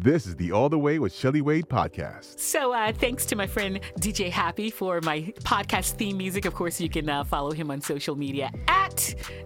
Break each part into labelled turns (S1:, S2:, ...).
S1: This is the All the Way with Shelley Wade podcast.
S2: So, uh, thanks to my friend DJ Happee for my podcast theme music. Of course, you can uh, follow him on social media at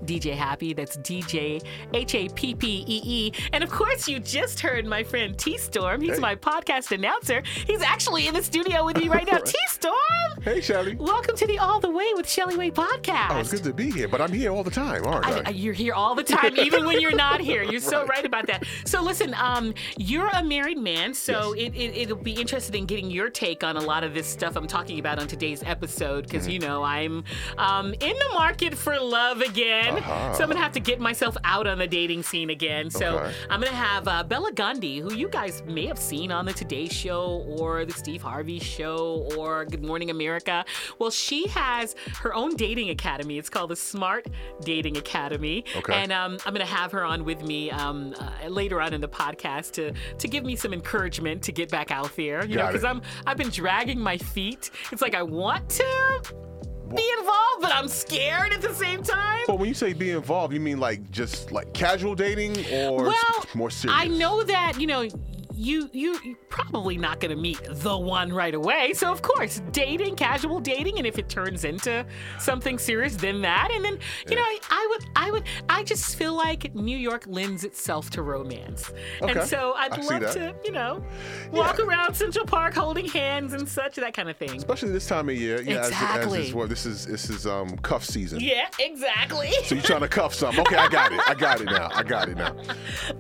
S2: DJ Happee. That's DJ H A P P E E. And of course, you just heard my friend T Storm. He's
S1: Hey.
S2: my podcast announcer. He's actually in the studio with me right now. T Storm,
S1: Hey, Shelley.
S2: welcome to the All the Way with Shelley Wade podcast.
S1: Oh, it's good to be here, but I'm here all the time, aren't I?
S2: I, you're here all the time, even when you're not here. You're so right about that. So listen, um, you're a married man, so it, it, it'll be interested in getting your take on a lot of this stuff I'm talking about on today's episode, because
S1: Mm-hmm.
S2: you know I'm um, in the market for love again.
S1: Uh-huh.
S2: So I'm gonna have to get myself out on the dating scene again. So
S1: Okay.
S2: I'm gonna have uh, Bela Gandhi, who you guys may have seen on the Today Show or the Steve Harvey Show or Good Morning America. Well, she has her own dating academy. It's called the Smart Dating Academy.
S1: Okay.
S2: And um, I'm gonna have her on with me um, uh, later on in the podcast to to give me some encouragement to get back out there. You know,
S1: Got it.
S2: because I'm I've been dragging my feet. It's like I want to be involved, but I'm scared at the same time.
S1: well, when you say be involved, you mean like just like casual dating or
S2: Well,
S1: more serious?
S2: I know that you know. You you you're probably not going to meet the one right away. So of course, dating, casual dating, and if it turns into something serious, then that. And then you know, I, I would I would I just feel like New York lends itself to romance,
S1: Okay.
S2: and so I'd
S1: I
S2: love to you know walk
S1: Yeah.
S2: around Central Park holding hands and such that kind of thing.
S1: Especially this time of year. Yeah, as- As,
S2: Exactly.
S1: this, this is this is um cuff season.
S2: Yeah, exactly.
S1: So you're trying to cuff something? Okay, I got it. I got it now. I got it now.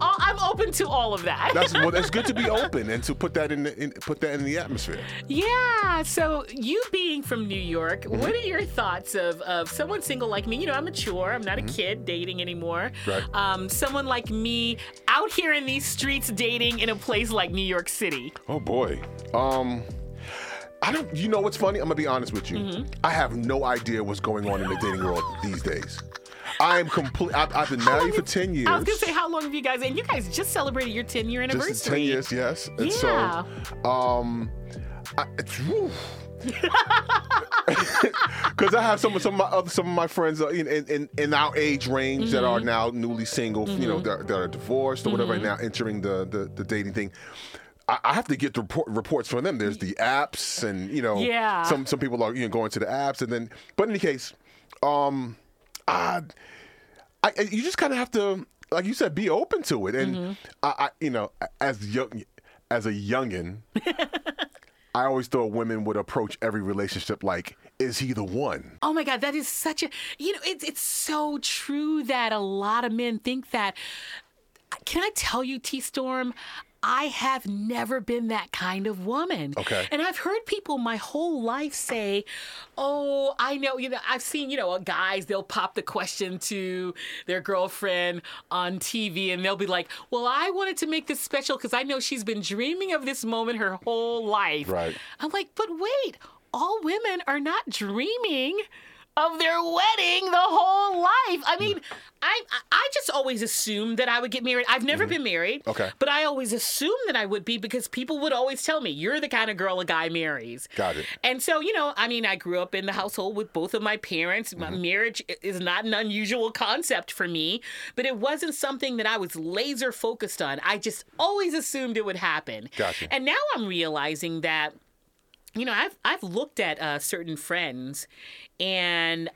S2: I'm open to all of that.
S1: That's well. That's good to be open and to put that in, the, in put that in the atmosphere.
S2: Yeah. So you being from New York,
S1: Mm-hmm.
S2: what are your thoughts of, of someone single like me? You know, I'm mature. I'm not a kid dating anymore.
S1: Mm-hmm. Right.
S2: Um, someone like me out here in these streets dating in a place like New York City.
S1: Oh boy. Um. I don't. You know what's funny? I'm gonna be honest with you.
S2: Mm-hmm.
S1: I have no idea what's going on in the dating world these days. I am complete. I've, I've been married for ten years.
S2: I was gonna say, how long have you guys? And you guys just celebrated your 10 year anniversary.
S1: Just ten years, yes. And
S2: Yeah.
S1: so, um, I, it's. Because I have some of some of my other some of my friends uh, in in, in, our age range that
S2: Mm-hmm.
S1: are now newly single, you know, that, that are divorced or whatever, and now entering the, the the dating thing. I I have to get the report, reports from them. There's the apps, and you know,
S2: Yeah.
S1: some some people are you know going to the apps, and then. But in any case, um, I, I I- you just kind of have to, like you said, be open to it, and
S2: Mm-hmm.
S1: I, I, you know, as young as a youngin. I always thought women would approach every relationship like, is he the one?
S2: Oh my God, that is such a you know, it's it's so true that a lot of men think that. Can I tell you, T Storm? I have never been that kind of woman.
S1: Okay.
S2: And I've heard people my whole life say, Oh, I know, you know, I've seen, you know, guys, they'll pop the question to their girlfriend on TV and they'll be like, Well, I wanted to make this special because I know she's been dreaming of this moment her whole life.
S1: Right.
S2: I'm like, But wait, all women are not dreaming of their wedding the whole life. I mean, I I- just always assumed that I would get married. I've never been married.
S1: Mm-hmm. Okay.
S2: But I always assumed that I would be because people would always tell me, you're the kind of girl a guy marries.
S1: Got it.
S2: And so, you know, I mean, I grew up in the household with both of my parents. My
S1: Mm-hmm.
S2: marriage is not an unusual concept for me, but it wasn't something that I was laser focused on. I just always assumed it would happen.
S1: Gotcha.
S2: And now I'm realizing that you know, I've I've looked at uh, certain friends, and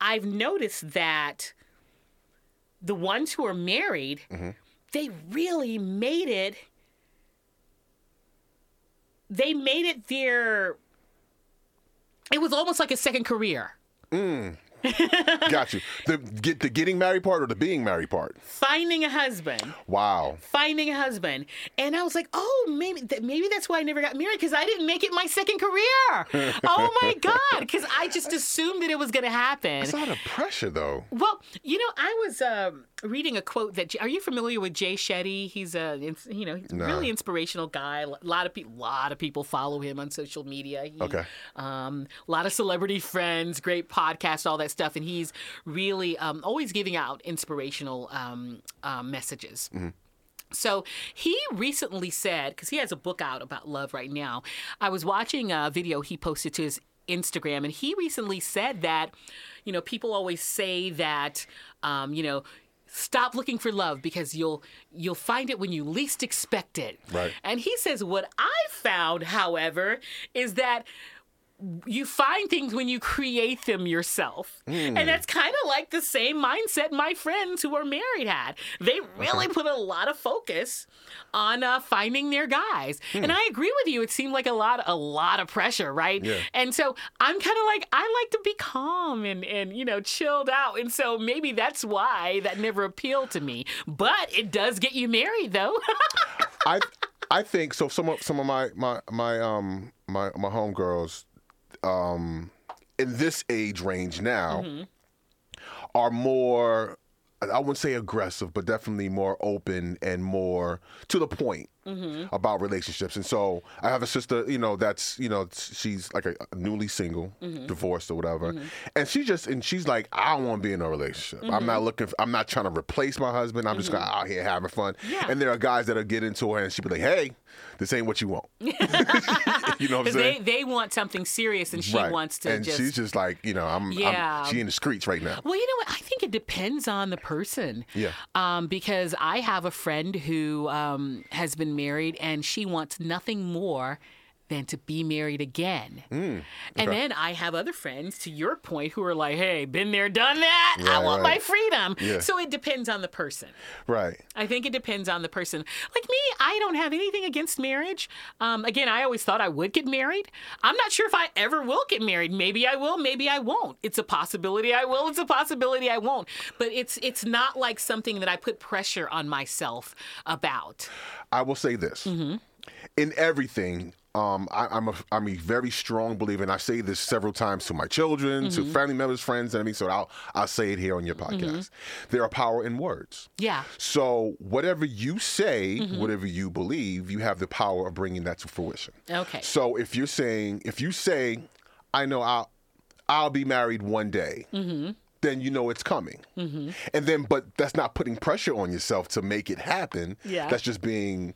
S2: I've noticed that the ones who are married, they really made it. They made it their. It was almost like a second career.
S1: Got you. The get the getting married part or the being married part?
S2: Finding a husband.
S1: Wow.
S2: finding a husband. And I was like, oh, maybe that maybe that's why I never got married because I didn't make it my second career. oh my god, because I just assumed that it was going to happen.
S1: It's a lot of pressure though.
S2: Well, you know, I was um, reading a quote that are you familiar with Jay Shetty? He's a you know he's a really inspirational guy. A lot of people, lot of people follow him on social media. He,
S1: Okay.
S2: Um, a lot of celebrity friends, great podcast, all that stuff, and he's really um, always giving out inspirational um, um, messages. So he recently said, because he has a book out about love right now. I was watching a video he posted to his Instagram, and he recently said that, you know, people always say that, um, you know, stop looking for love because you'll you'll find it when you least expect it.
S1: Right.
S2: And he says what I found, however, is that you find things when you create them yourself. And that's kind of like the same mindset my friends who are married had. They really put a lot of focus on uh, finding their guys. And I agree with you. It seemed like a lot a lot of pressure, right?
S1: Yeah.
S2: And so I'm kind of like I like to be calm and and you know, chilled out. And so maybe that's why that never appealed to me. But it does get you married though.
S1: I I think so. Some of some of my my my um my my homegirls, um, in this age range now, are more. I wouldn't say aggressive, but definitely more open and more to the point Mm-hmm. about relationships. And so I have a sister, you know, that's you know she's like a, newly single, mm-hmm. divorced or whatever, mm-hmm. and she just and she's like, I don't want to be in a relationship. I'm not looking. For, I'm not trying to replace my husband. I'm just going out here having fun.
S2: Yeah.
S1: And there are guys that'll get into her and she'd be like, Hey, this ain't what you want. you know what I'm saying?
S2: they, they want something serious and she
S1: right.
S2: wants to
S1: and
S2: just
S1: she's just like, you know, I'm,
S2: Yeah.
S1: I'm she in the streets right now.
S2: Well, you know what? I think it depends on the person.
S1: Yeah.
S2: Um, because I have a friend who um, has been married and she wants nothing more than to be married again.
S1: Hmm,
S2: And then I have other friends, to your point, who are like, hey, been there, done that. I
S1: Right,
S2: want my freedom.
S1: Yeah.
S2: So it depends on the person.
S1: Right.
S2: I think it depends on the person. Like me, I don't have anything against marriage. Um, again, I always thought I would get married. I'm not sure if I ever will get married. Maybe I will. Maybe I won't. It's a possibility I will. It's a possibility I won't. But it's it's not like something that I put pressure on myself about.
S1: I will say this:
S2: Mm-hmm.
S1: in everything, um, I, I'm a I'm a very strong believer, and I say this several times to my children, to
S2: Mm-hmm.
S1: family members, friends, and I mean, so I'll I'll say it here on your podcast. There are power in words.
S2: Yeah.
S1: So whatever you say,
S2: Mm-hmm.
S1: whatever you believe, you have the power of bringing that to fruition.
S2: Okay.
S1: So if you're saying, if you say, I know I'll I'll be married one day.
S2: Mm-hmm.
S1: Then you know it's coming, and then but that's not putting pressure on yourself to make it happen.
S2: Yeah.
S1: that's just being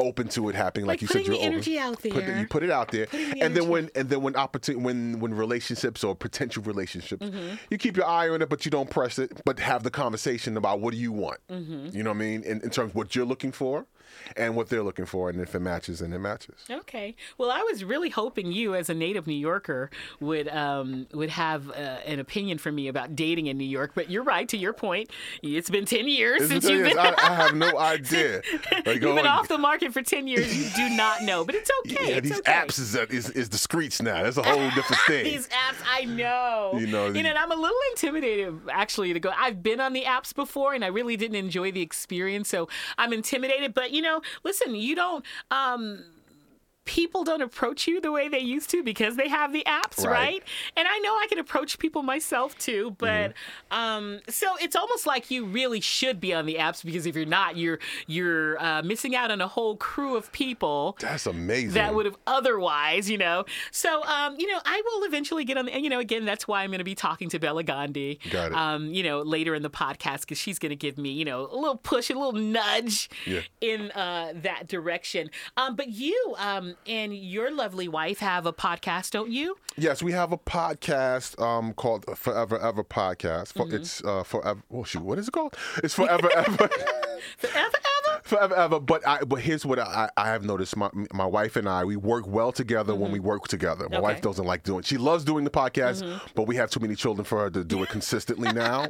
S1: open to it happening, like,
S2: Like
S1: you said. You're open.
S2: energy out
S1: Put the- you put it out there,
S2: Putting the
S1: and then when and then when opportunity when when relationships or potential relationships,
S2: Mm-hmm.
S1: you keep your eye on it, but you don't press it, but have the conversation about what do you want.
S2: Mm-hmm.
S1: You know what I mean? In, in terms of what you're looking for, and what they're looking for, and if it matches, then it matches.
S2: Okay. Well, I was really hoping you, as a native New Yorker, would um, would have uh, an opinion for me about dating in New York. But you're right. To your point, it's been ten years
S1: It's
S2: since you've been.
S1: I, I have no idea. Like,
S2: You've been
S1: going-
S2: off the market for 10 years. You do not know, but it's okay.
S1: Yeah,
S2: it's
S1: these
S2: okay.
S1: apps is, is is the streets now. That's a whole different thing.
S2: These apps, I know.
S1: You know, the-
S2: and I'm a little intimidated actually to go. I've been on the apps before, and I really didn't enjoy the experience, so I'm intimidated. But you know, listen, you don't. Um, people don't approach you the way they used to because they have the apps, right?
S1: Right.
S2: And I know I can approach people myself too, but
S1: Mm-hmm.
S2: um, so it's almost like you really should be on the apps because if you're not, you're you're uh, missing out on a whole crew of people
S1: That's amazing.
S2: that would have otherwise, you know. So, um, you know, I will eventually get on the, and, you know, again, that's why I'm going to be talking to Bela Gandhi,
S1: Got it.
S2: um, you know, later in the podcast because she's going to give me, you know, a little push, a little nudge
S1: Yeah.
S2: in uh, that direction. Um, but you um, and your lovely wife have a podcast, don't you?
S1: Yes, we have a podcast um, called Forever Ever Podcast. For,
S2: Mm-hmm.
S1: It's uh, forever. Oh shoot, what is it called? It's Forever Ever.
S2: Forever, ever?
S1: Forever Ever. But I. But here's what I, I have noticed. My my wife and I we work well together when we work together. My wife
S2: Mm-hmm. Okay. Mm-hmm.
S1: doesn't like doing. She loves doing the podcast, but we have too many children for her to do it consistently now.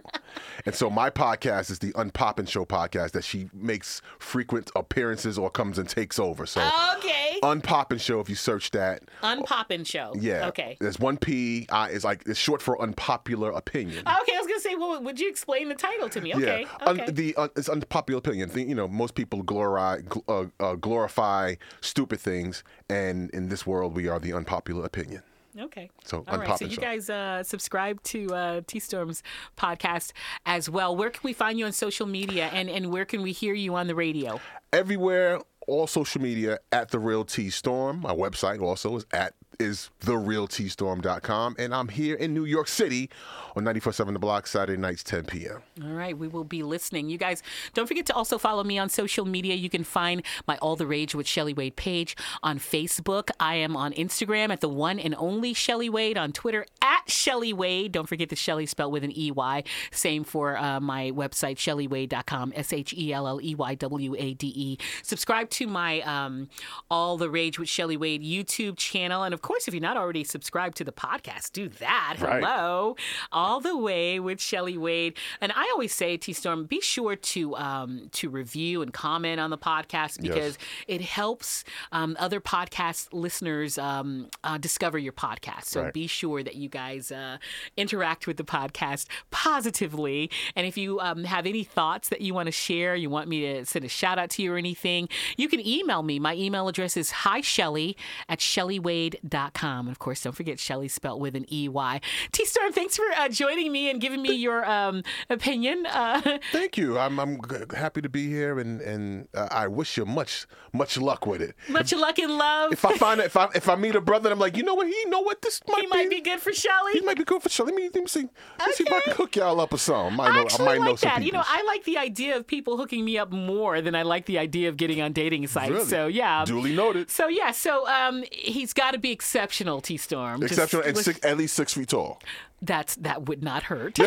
S1: and so my podcast is the Unpoppin' Show podcast that she makes frequent appearances or comes and takes over. So
S2: Okay.
S1: Unpoppin' Show. If you search that,
S2: Unpoppin' show.
S1: yeah.
S2: Okay.
S1: There's one P. I is like it's short for unpopular opinion.
S2: Okay, I was gonna say, well, would you explain the title to me? Okay.
S1: Yeah, Un- the uh, it's unpopular opinion. Think, you know, most people glorify gl- uh, uh, glorify stupid things, and in this world, we are the unpopular opinion.
S2: Okay.
S1: So,
S2: all right. So you
S1: Show.
S2: guys uh, subscribe to uh, T Storm's podcast as well. Where can we find you on social media, and and where can we hear you on the radio?
S1: Everywhere, all social media at the Real T Storm. My website also is at is therealtstorm.com, and I'm here in New York City on 94.7 The Block Saturday nights 10 p.m.
S2: All right, we will be listening. You guys, don't forget to also follow me on social media. You can find my All the Rage with Shelley Wade page on Facebook. I am on Instagram at the one and only Shelley Wade, on Twitter at Shelley Wade. Don't forget the Shelley spelled with an EY. Same for uh, my website, shelleywade.com, S H E L L E Y W A D E. Subscribe to my um, All the Rage with Shelley Wade YouTube channel. And of course, if you're not already subscribed to the podcast, do that.
S1: Right.
S2: Hello. All the Way with Shelley Wade. And I always say, T Storm, be sure to um, to review and comment on the podcast because it helps um, other podcast listeners um, uh, discover your podcast. So
S1: Right.
S2: be sure that you guys uh, interact with the podcast positively. And if you um, have any thoughts that you want to share, you want me to send a shout out to you or anything, you can email me. My email address is hi Shelley at shelleywade.com. And of course, don't forget Shelley spelled with an E-Y. T-Storm, thanks for uh, joining me and giving me your um, opinion. Uh,
S1: Thank you. I'm I'm happy to be here, and and uh, I wish you much much luck with it.
S2: much luck and love.
S1: If I find if I if I meet a brother, and I'm like, you know what? He know what this might
S2: he might be good for
S1: Shelley.
S2: He
S1: might be good for Shelley. Let me let me see. Let me see if I
S2: Okay.
S1: can hook y'all up or something. Might know,
S2: I actually
S1: I might know
S2: like
S1: some
S2: that. You know. I like the idea of people hooking me up more than I like the idea of getting on dating sites.
S1: Really?
S2: So yeah.
S1: Duly noted.
S2: So yeah, so um, he's got to be exceptional, T Storm.
S1: Exceptional and six, at least six feet tall.
S2: That's that would not hurt.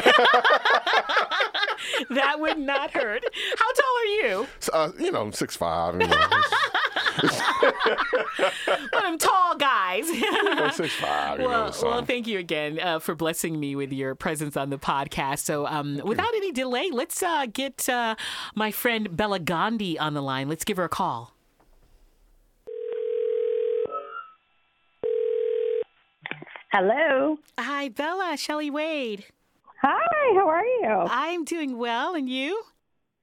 S2: that would not hurt. How tall are you?
S1: So, uh, you know, six five. You know,
S2: of them tall guys.
S1: six five. Know,
S2: Well,
S1: so.
S2: well, thank you again uh, for blessing me with your presence on the podcast. So, um, without any delay, let's uh, get uh, my friend Bela Gandhi on the line. Let's give her a call.
S3: Hello.
S2: Hi, Bela, Shelley Wade.
S3: Hi, how are you?
S2: I'm doing well, and you?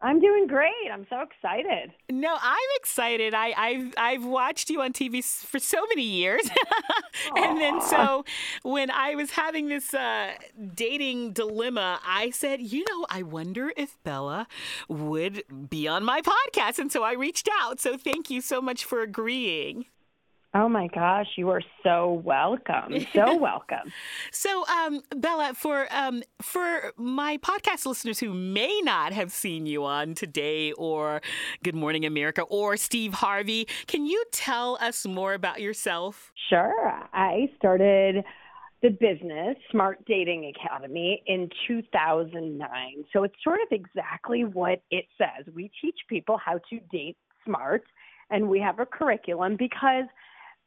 S3: I'm doing great. I'm so excited.
S2: No, I'm excited. I, I've I've watched you on TV for so many years, and then so when I was having this uh, dating dilemma, I said, you know, I wonder if Bela would be on my podcast, and so I reached out. So thank you so much for agreeing.
S3: Oh my gosh, you are so welcome. So welcome.
S2: So, um, Bela, for um, for my podcast listeners who may not have seen you on Today or Good Morning America or Steve Harvey, can you tell us more about yourself?
S3: Sure. I started the business Smart Dating Academy in 2009. So it's sort of exactly what it says. We teach people how to date smart and we have a curriculum because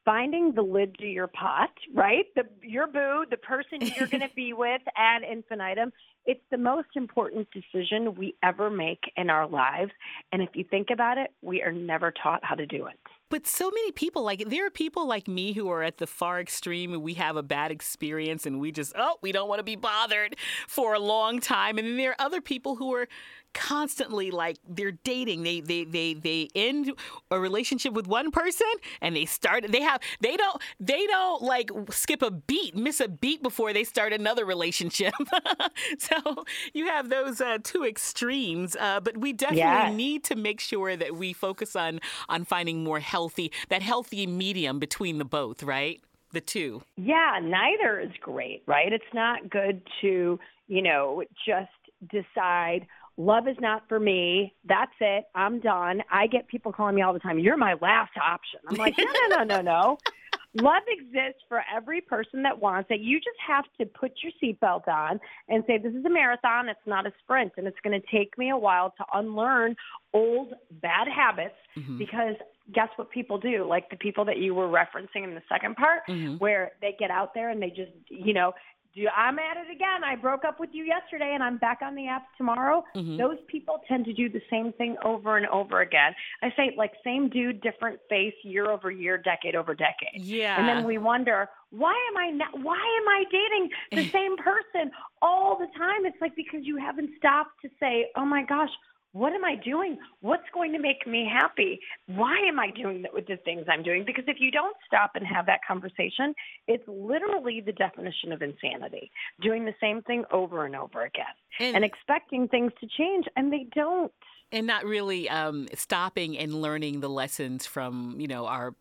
S3: finding the lid to your pot, right? The your boo, the person you're going to be with ad infinitum, it's the most important decision we ever make in our lives. And if you think about it, we are never taught how to do it.
S2: But so many people, like there are people like me who are at the far extreme and we have a bad experience and we just, oh, we don't want to be bothered for a long time. And then there are other people who are constantly like they're dating. They they they they end a relationship with one person and they start they have they don't they don't like skip a beat, miss a beat before they start another relationship. so you have those uh, two extremes. Uh, but we definitely
S3: Yes.
S2: need to make sure that we focus on on finding more healthy that healthy medium between the both, right? The two.
S3: Yeah, neither is great, right? It's not good to, you know, just decide love is not for me. That's it. I'm done. I get people calling me all the time, you're my last option. I'm like, no, no, no, no, no. Love exists for every person that wants it. You just have to put your seatbelt on and say, This is a marathon, it's not a sprint. And it's going to take me a while to unlearn old bad habits
S2: Mm-hmm.
S3: because guess what people do? Like the people that you were referencing in the second part,
S2: Mm-hmm.
S3: where they get out there and they just, you know, do I'm at it again. I broke up with you yesterday and I'm back on the app tomorrow.
S2: Mm-hmm.
S3: Those people tend to do the same thing over and over again. I say like same dude, different face, year over year, decade over decade.
S2: Yeah.
S3: And then we wonder, why am I not, why am I dating the same person all the time? It's like because you haven't stopped to say, oh my gosh, what am I doing? What's going to make me happy? Why am I doing the, the things I'm doing? Because if you don't stop and have that conversation, it's literally the definition of insanity. Doing the same thing over and over again
S2: And-
S3: and expecting things to change, and they don't.
S2: and not really um, stopping and learning the lessons from you know our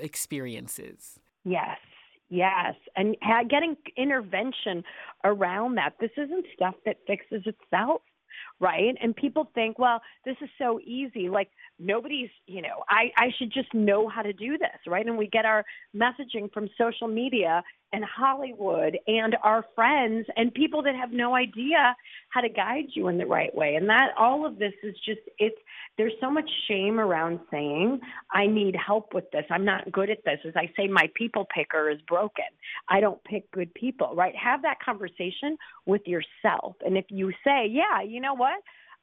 S2: experiences.
S3: Yes, yes. And getting intervention around that. This isn't stuff that fixes itself, right? And people think, well, this is so easy. Like nobody's, you know, I, I should just know how to do this, right? And we get our messaging from social media and Hollywood and our friends and people that have no idea how to guide you in the right way. And that all of this is just, it's, there's so much shame around saying, I need help with this. I'm not good at this. As I say, my people picker is broken. I don't pick good people, right? Have that conversation with yourself. And if you say, yeah, you know what?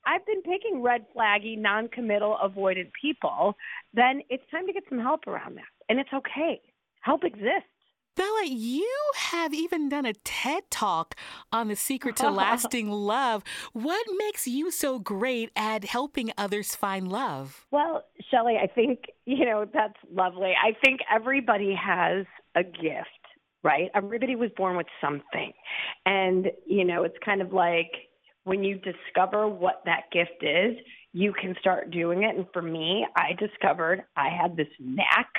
S3: I've been picking red flaggy, non-committal, avoidant people, then it's time to get some help around that. And it's okay. Help exists.
S2: Bela, you have even done a TED talk on the secret to lasting love. What makes you so great at helping others find love?
S3: Well, Shelley, I think, you know, that's lovely. I think everybody has a gift, right? Everybody was born with something. And, you know, it's kind of like when you discover what that gift is, you can start doing it. And for me, I discovered I had this knack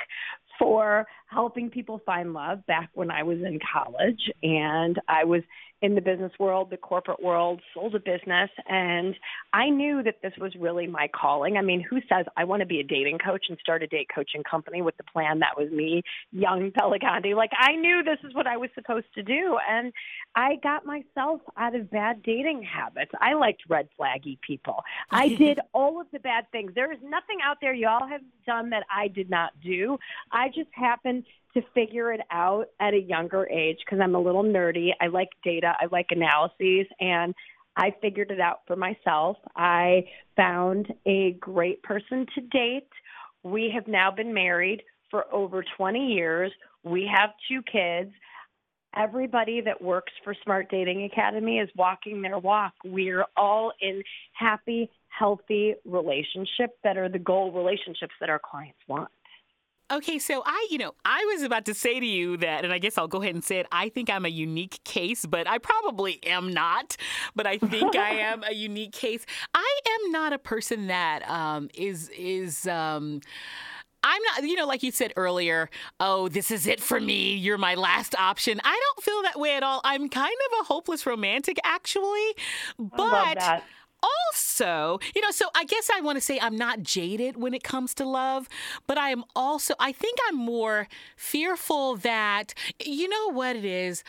S3: for helping people find love back when I was in college and I was in the business world, the corporate world, sold a business, and I knew that this was really my calling. I mean, who says I want to be a dating coach and start a date coaching company with the plan that was me, young Bela Gandhi? Like I knew this is what I was supposed to do, and I got myself out of bad dating habits. I liked red flaggy people. I did all of the bad things. There is nothing out there y'all have done that I did not do. I just happened to figure it out at a younger age because I'm a little nerdy. I like data, I like analyses, and I figured it out for myself. I found a great person to date. We have now been married for over 20 years. We have two kids. Everybody that works for Smart Dating Academy is walking their walk. We're all in happy, healthy relationships that are the goal relationships that our clients want.
S2: Okay, so I, you know, I was about to say to you that, and I guess I'll go ahead and say it. I think I'm a unique case, but I probably am not. But I think I am a unique case. I am not a person that um, is is. Um, I'm not, you know, like you said earlier, oh, this is it for me. You're my last option. I don't feel that way at all. I'm kind of a hopeless romantic, actually. But also, you know, so I guess I want to say I'm not jaded when it comes to love, but I am also, I think I'm more fearful that, you know what it is?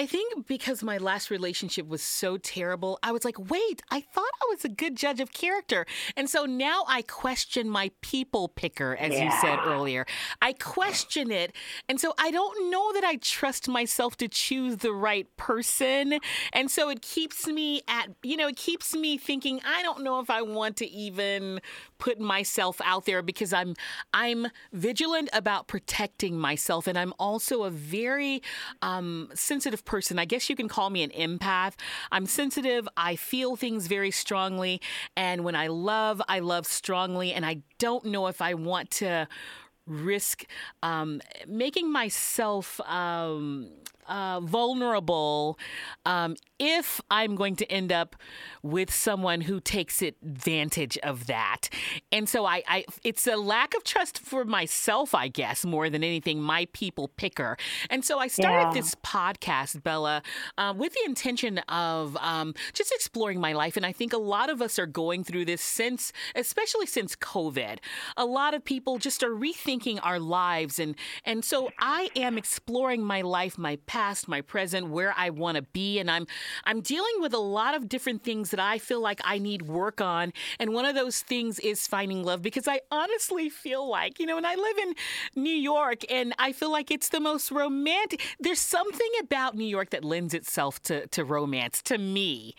S2: I think because my last relationship was so terrible, I was like, wait, I thought I was a good judge of character. And so now I question my people picker, as yeah. you said earlier. I question it. And so I don't know that I trust myself to choose the right person. And so it keeps me at, you know, it keeps me thinking, I don't know if I want to even put myself out there because I'm I'm vigilant about protecting myself and I'm also a very um, sensitive person. I guess you can call me an empath. I'm sensitive. I feel things very strongly. And when I love, I love strongly. And I don't know if I want to risk um, making myself um, uh, vulnerable um, if I'm going to end up with someone who takes advantage of that. And so I, I, it's a lack of trust for myself, I guess, more than anything, my people picker. And so I started yeah. this podcast, Bela, uh, with the intention of um, just exploring my life. And I think a lot of us are going through this since, especially since COVID. A lot of people just are rethinking our lives. And, and so I am exploring my life, my past, my present, where I want to be. And I'm I'm dealing with a lot of different things that I feel like I need work on. And one of those things is finding love because I honestly feel like, you know, and I live in New York and I feel like it's the most romantic. There's something about New York that lends itself to, to romance to me.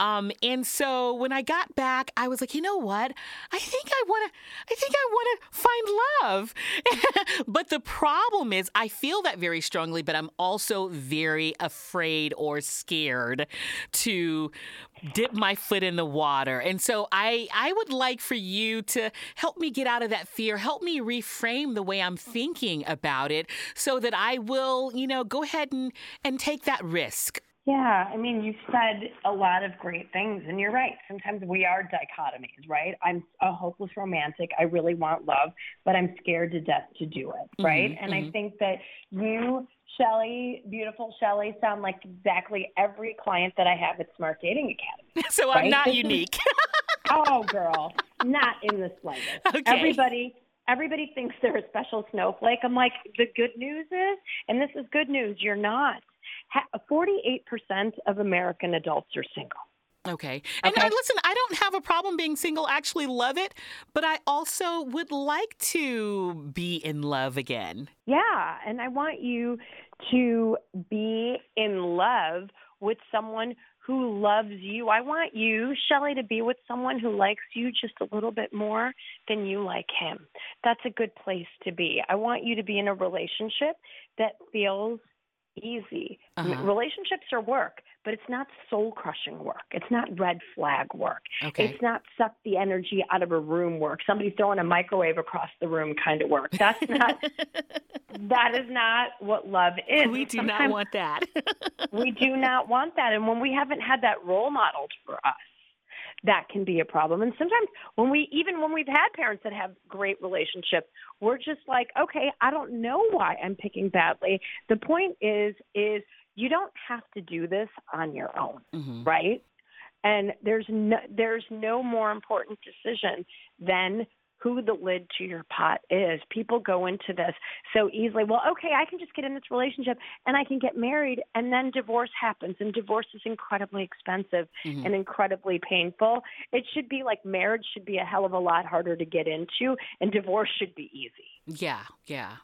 S2: Um, and so when I got back, I was like, you know what? I think I want to, I think I want to find love. but the problem is I feel that very strongly, but I'm also very afraid or scared to dip my foot in the water. And so I I would like for you to help me get out of that fear, help me reframe the way I'm thinking about it so that I will, you know, go ahead and and take that risk.
S3: Yeah, I mean, you've said a lot of great things, and you're right. Sometimes we are dichotomies, right? I'm a hopeless romantic. I really want love, but I'm scared to death to do it, right?
S2: Mm-hmm,
S3: and
S2: mm-hmm.
S3: I think that you, Shelley, beautiful Shelley, sound like exactly every client that I have at Smart Dating Academy.
S2: So I'm not
S3: This is-
S2: unique.
S3: oh, girl, not in the slightest.
S2: Okay.
S3: Everybody. Everybody thinks they're a special snowflake. I'm like, the good news is, and this is good news, you're not. Ha- 48% of American adults are single.
S2: Okay. And
S3: Okay.
S2: uh, listen, I don't have a problem being single. I actually love it, but I also would like to be in love again.
S3: Yeah, and I want you to be in love with someone who loves you. I want you, Shelley, to be with someone who likes you just a little bit more than you like him. That's a good place to be. I want you to be in a relationship that feels easy.
S2: Uh-huh.
S3: Relationships are work, but it's not soul crushing work. It's not red flag work.
S2: Okay.
S3: It's not suck the energy out of a room work. Somebody throwing a microwave across the room kind of work. That's not that is not what love is.
S2: we do not want that.
S3: we do not want that. And when we haven't had that role modeled for us, that can be a problem. And sometimes when we even when we've had parents that have great relationships, we're just like, okay, I don't know why I'm picking badly. The point is is you don't have to do this on your own
S2: Mhm.
S3: right? And there's no there's no more important decision than who the lid to your pot is. People go into this so easily. Well, okay, I can just get in this relationship and I can get married and then divorce happens and divorce is incredibly expensive
S2: Mhm.
S3: and incredibly painful. It should be like marriage should be a hell of a lot harder to get into and divorce should be easy.
S2: Yeah, yeah.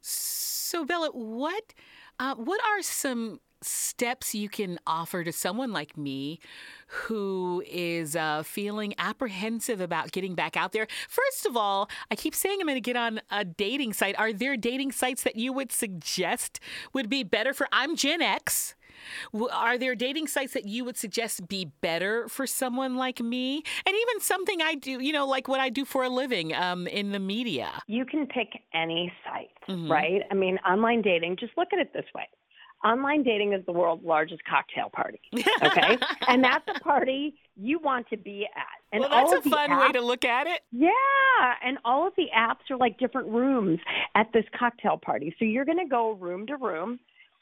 S2: So Bella, what uh, what are some steps you can offer to someone like me who is uh, feeling apprehensive about getting back out there? First of all, I keep saying I'm going to get on a dating site. Are there dating sites that you would suggest would be better for? I'm Gen X. Are there dating sites that you would suggest be better for someone like me? And even something I do, you know, like what I do for a living um, in the media.
S3: You can pick any site,
S2: Mhm.
S3: right? I mean, online dating, just look at it this way. Online dating is the world's largest cocktail party. Okay? and that's a party you want to be at. And
S2: well, that's a fun way to look at it.
S3: Yeah, and all of the apps are like different rooms at this cocktail party. So you're going to go room to room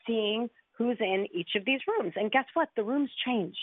S3: seeing who's in each of these rooms. And guess what? The rooms change,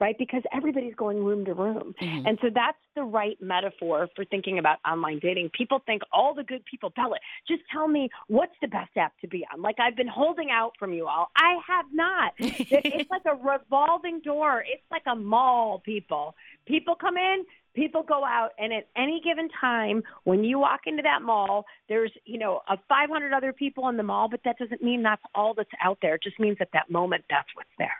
S3: right? Because everybody's going room to room.
S2: Mhm.
S3: And so that's the right metaphor for thinking about online dating. People think all the good people, Bela, just tell me what's the best app to be on. Like I've been holding out from you all. I have not. It's like a revolving door. It's like a mall, people. People come in, people go out, and at any given time, when you walk into that mall, there's you know a 500 other people in the mall, but that doesn't mean that's all that's out there. It just means at that moment that's what's there.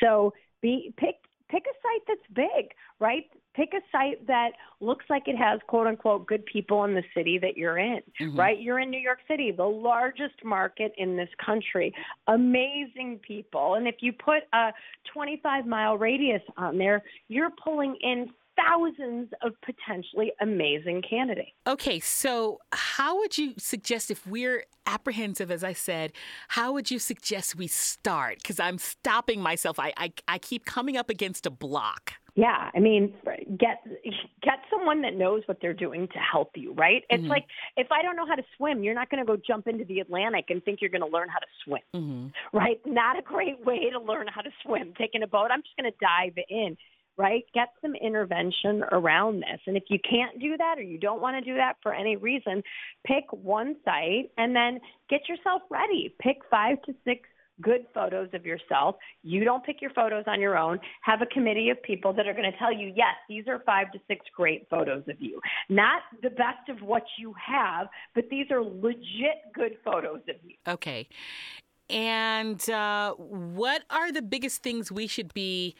S3: So be pick pick a site that's big, right? Pick a site that looks like it has quote unquote good people in the city that you're in,
S2: Mhm.
S3: right? You're in New York City, the largest market in this country. Amazing people. And if you put a 25 mile radius on there, you're pulling in thousands of potentially amazing candidates.
S2: Okay, so how would you suggest if we're apprehensive, as I said, how would you suggest we start? Because I'm stopping myself. I, I I keep coming up against a block.
S3: Yeah, I mean, get get someone that knows what they're doing to help you, right? It's
S2: Mhm.
S3: like if I don't know how to swim, you're not going to go jump into the Atlantic and think you're going to learn how to swim,
S2: hmm
S3: right? Not a great way to learn how to swim. Taking a boat, I'm just going to dive in, right? Get some intervention around this. And if you can't do that or you don't want to do that for any reason, pick one site and then get yourself ready. Pick 5 to 6 good photos of yourself. You don't pick your photos on your own. Have a committee of people that are going to tell you, yes, these are five to six great photos of you. Not the best of what you have, but these are legit good photos of you.
S2: Okay. And uh, what are the biggest things we should be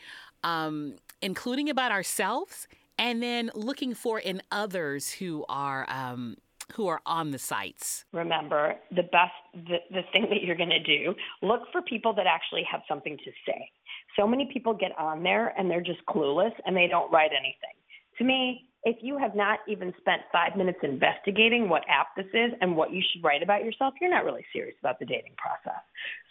S2: um, including about ourselves, and then looking for in others who are um, who are on the sites?
S3: Remember, the best, the, the thing that you're going to do, look for people that actually have something to say. So many people get on there and they're just clueless and they don't write anything. To me, if you have not even spent five minutes investigating what app this is and what you should write about yourself, you're not really serious about the dating process.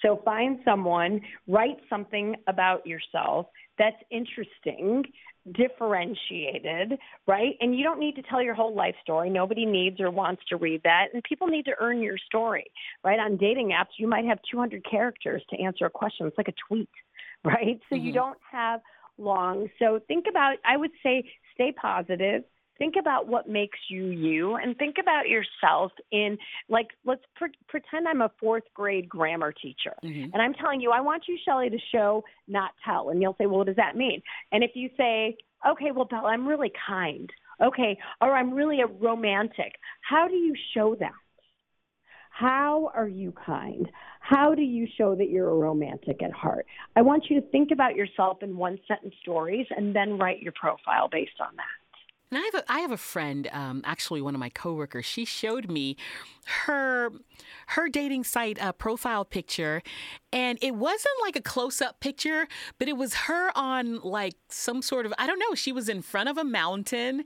S3: So find someone, write something about yourself that's interesting, differentiated, right? And you don't need to tell your whole life story. Nobody needs or wants to read that. And people need to earn your story, right? On dating apps, you might have 200 characters to answer a question. It's like a tweet, right? So mm-hmm. you don't have long. So think about, I would say, stay positive. Think about what makes you you and think about yourself in like let's pre- pretend I'm a 4th grade grammar teacher. Mm-hmm. And I'm telling you I want you Shelley to show not tell. And you'll say, "Well, what does that mean?" And if you say, "Okay, well, Bela, I'm really kind." Okay, or I'm really a romantic. How do you show that? How are you kind? How do you show that you're a romantic at heart? I want you to think about yourself in one sentence stories and then write your profile based on that.
S2: And I have a, I have a friend, um, actually one of my coworkers. She showed me her her dating site uh, profile picture, and it wasn't like a close up picture, but it was her on like some sort of I don't know. She was in front of a mountain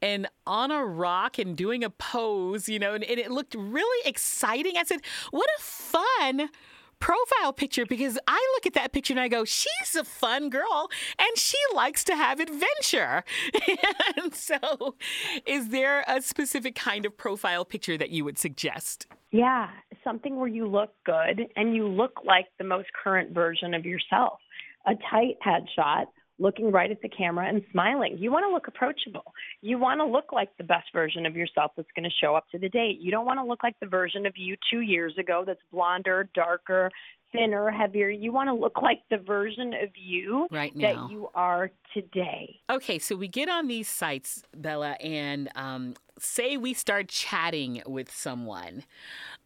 S2: and on a rock and doing a pose, you know, and, and it looked really exciting. I said, "What a fun!" Profile picture because I look at that picture and I go, she's a fun girl and she likes to have adventure. and so, is there a specific kind of profile picture that you would suggest?
S3: Yeah, something where you look good and you look like the most current version of yourself. A tight headshot looking right at the camera and smiling. You want to look approachable. You want to look like the best version of yourself that's going to show up to the date. You don't want to look like the version of you two years ago that's blonder, darker, thinner, heavier. You want to look like the version of you
S2: right
S3: now. that you are today.
S2: Okay, so we get on these sites, Bela, and um, say we start chatting with someone.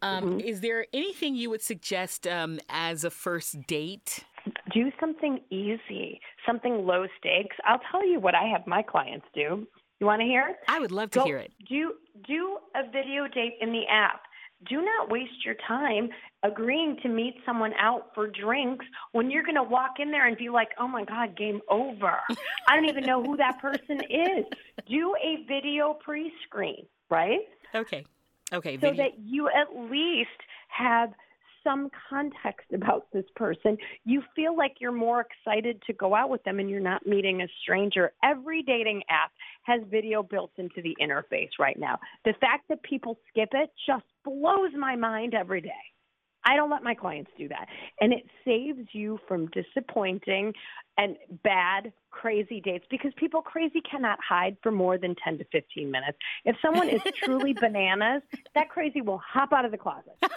S2: Um, mm-hmm. Is there anything you would suggest um, as a first date?
S3: Do something easy, something low stakes. I'll tell you what I have my clients do. You want to hear?
S2: I would love to
S3: Go,
S2: hear it.
S3: Do do a video date in the app. Do not waste your time agreeing to meet someone out for drinks when you're going to walk in there and be like, "Oh my god, game over." I don't even know who that person is. Do a video pre-screen, right?
S2: Okay. Okay,
S3: so video. that you at least have some context about this person, you feel like you're more excited to go out with them and you're not meeting a stranger. Every dating app has video built into the interface right now. The fact that people skip it just blows my mind every day. I don't let my clients do that. And it saves you from disappointing and bad, crazy dates because people crazy cannot hide for more than 10 to 15 minutes. If someone is truly bananas, that crazy will hop out of the closet.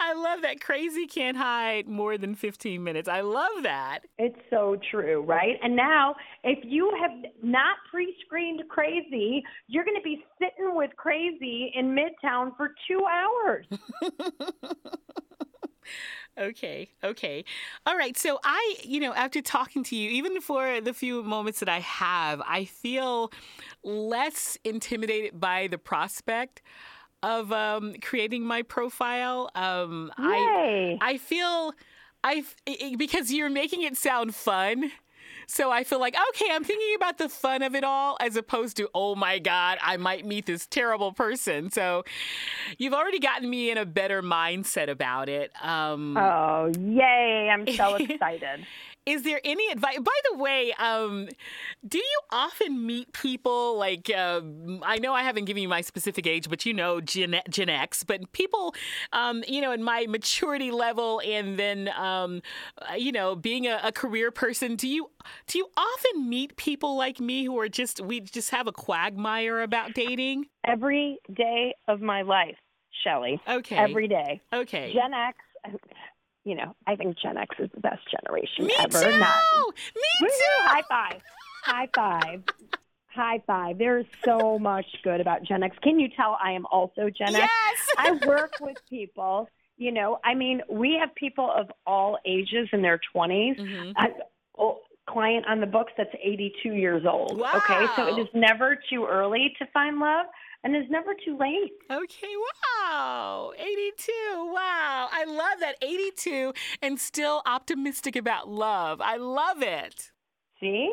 S2: I love that. Crazy can't hide more than 15 minutes. I love that.
S3: It's so true, right? And now, if you have not pre screened crazy, you're going to be sitting with crazy in Midtown for two hours.
S2: Okay, okay. All right. So I, you know, after talking to you, even for the few moments that I have, I feel less intimidated by the prospect of um, creating my profile. Um,
S3: Yay.
S2: I I feel I because you're making it sound fun. So I feel like, okay, I'm thinking about the fun of it all as opposed to, oh my God, I might meet this terrible person. So you've already gotten me in a better mindset about it. Um,
S3: oh, yay. I'm so excited.
S2: Is there any advice? By the way, um, do you often meet people like uh, I know I haven't given you my specific age, but you know Gen, Gen X, but people, um, you know, in my maturity level, and then um, uh, you know, being a, a, career person, do you do you often meet people like me who are just we just have a quagmire about dating
S3: every day of my life, Shelley?
S2: Okay,
S3: every day.
S2: Okay,
S3: Gen X you know, I think Gen X is the best generation
S2: Me
S3: ever.
S2: Too!
S3: Not,
S2: Me too.
S3: High five. High five. High five. There's so much good about Gen X. Can you tell I am also Gen
S2: yes!
S3: X? I work with people, you know, I mean, we have people of all ages in their 20s. Mm-hmm. I, oh, client on the books that's 82 years old.
S2: Wow.
S3: Okay, so it is never too early to find love and it's never too late.
S2: Okay, wow. 82. Wow. I love that. 82 and still optimistic about love. I love it.
S3: See?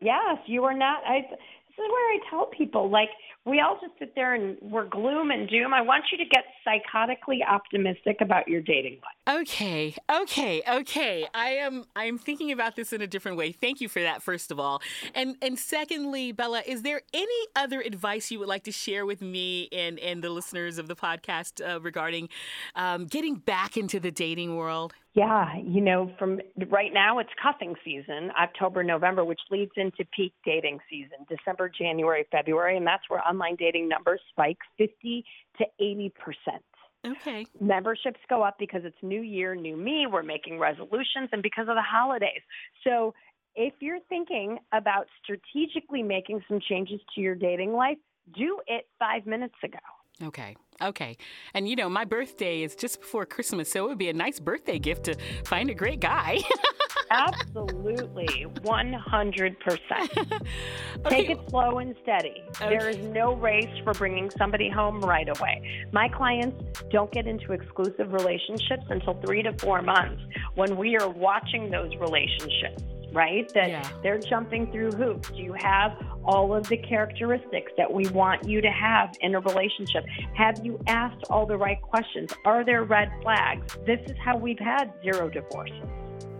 S3: Yes, you are not. I, this is where I tell people like we all just sit there and we're gloom and doom. I want you to get psychotically optimistic about your dating life.
S2: Okay, okay, okay. I am I'm thinking about this in a different way. Thank you for that, first of all. And and secondly, Bela, is there any other advice you would like to share with me and and the listeners of the podcast uh, regarding um, getting back into the dating world?
S3: Yeah, you know, from right now it's cuffing season, October, November, which leads into peak dating season, December, January, February, and that's where online dating numbers spike 50 to 80 percent.
S2: Okay.
S3: Memberships go up because it's new year, new me. We're making resolutions and because of the holidays. So if you're thinking about strategically making some changes to your dating life, do it five minutes ago.
S2: Okay. Okay. And you know, my birthday is just before Christmas, so it would be a nice birthday gift to find a great guy.
S3: Absolutely. 100%. Take it slow and steady. Okay. There is no race for bringing somebody home right away. My clients don't get into exclusive relationships until three to four months when we are watching those relationships right? That yeah. they're jumping through hoops. Do you have all of the characteristics that we want you to have in a relationship? Have you asked all the right questions? Are there red flags? This is how we've had zero divorces.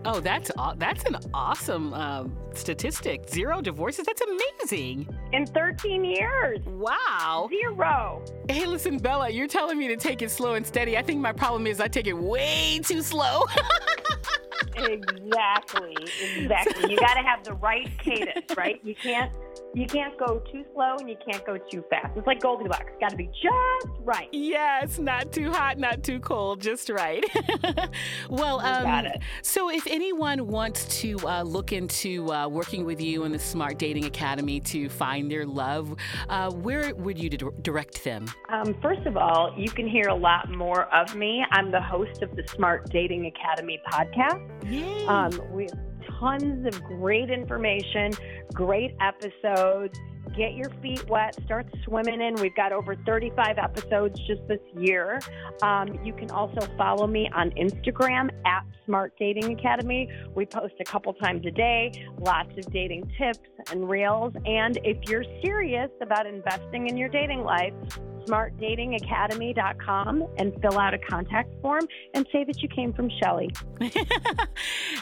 S2: Oh, that's that's an awesome um, statistic. Zero divorces. That's amazing.
S3: In 13 years.
S2: Wow.
S3: Zero.
S2: Hey, listen, Bela, you're telling me to take it slow and steady. I think my problem is I take it way too slow.
S3: exactly. Exactly. You got to have the right cadence, right? You can't you can't go too slow and you can't go too fast. It's like Goldilocks. Got to be just right.
S2: Yes, not too hot, not too cold, just right. well, um, so if anyone wants to uh, look into uh, working with you in the Smart Dating Academy to find their love, uh, where would you direct them?
S3: Um, first of all, you can hear a lot more of me. I'm the host of the Smart Dating Academy podcast.
S2: Yay. Um,
S3: we tons of great information, great episodes. Get your feet wet, start swimming in. We've got over 35 episodes just this year. Um, you can also follow me on Instagram at Smart Dating Academy. We post a couple times a day, lots of dating tips and reels. And if you're serious about investing in your dating life, smartdatingacademy.com and fill out a contact form and say that you came from Shelley.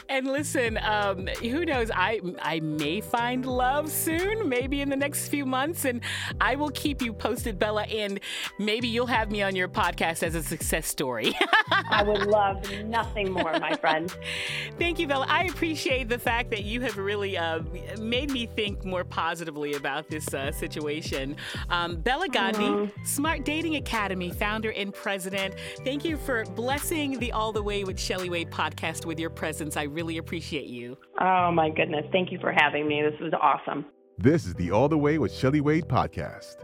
S2: and listen, um, who knows? I I may find love soon, maybe in the next few months, and I will keep you posted, Bela. And maybe you'll have me on your podcast as a success story.
S3: I would love nothing more, my friend.
S2: Thank you, Bela. I appreciate the fact that you have really uh, made me think more positively about this uh, situation. Um, Bela Gandhi. Mm-hmm. Smart Dating Academy founder and president. Thank you for blessing the All the Way with Shelley Wade podcast with your presence. I really appreciate you.
S3: Oh, my goodness. Thank you for having me. This was awesome.
S4: This is the All the Way with Shelley Wade podcast.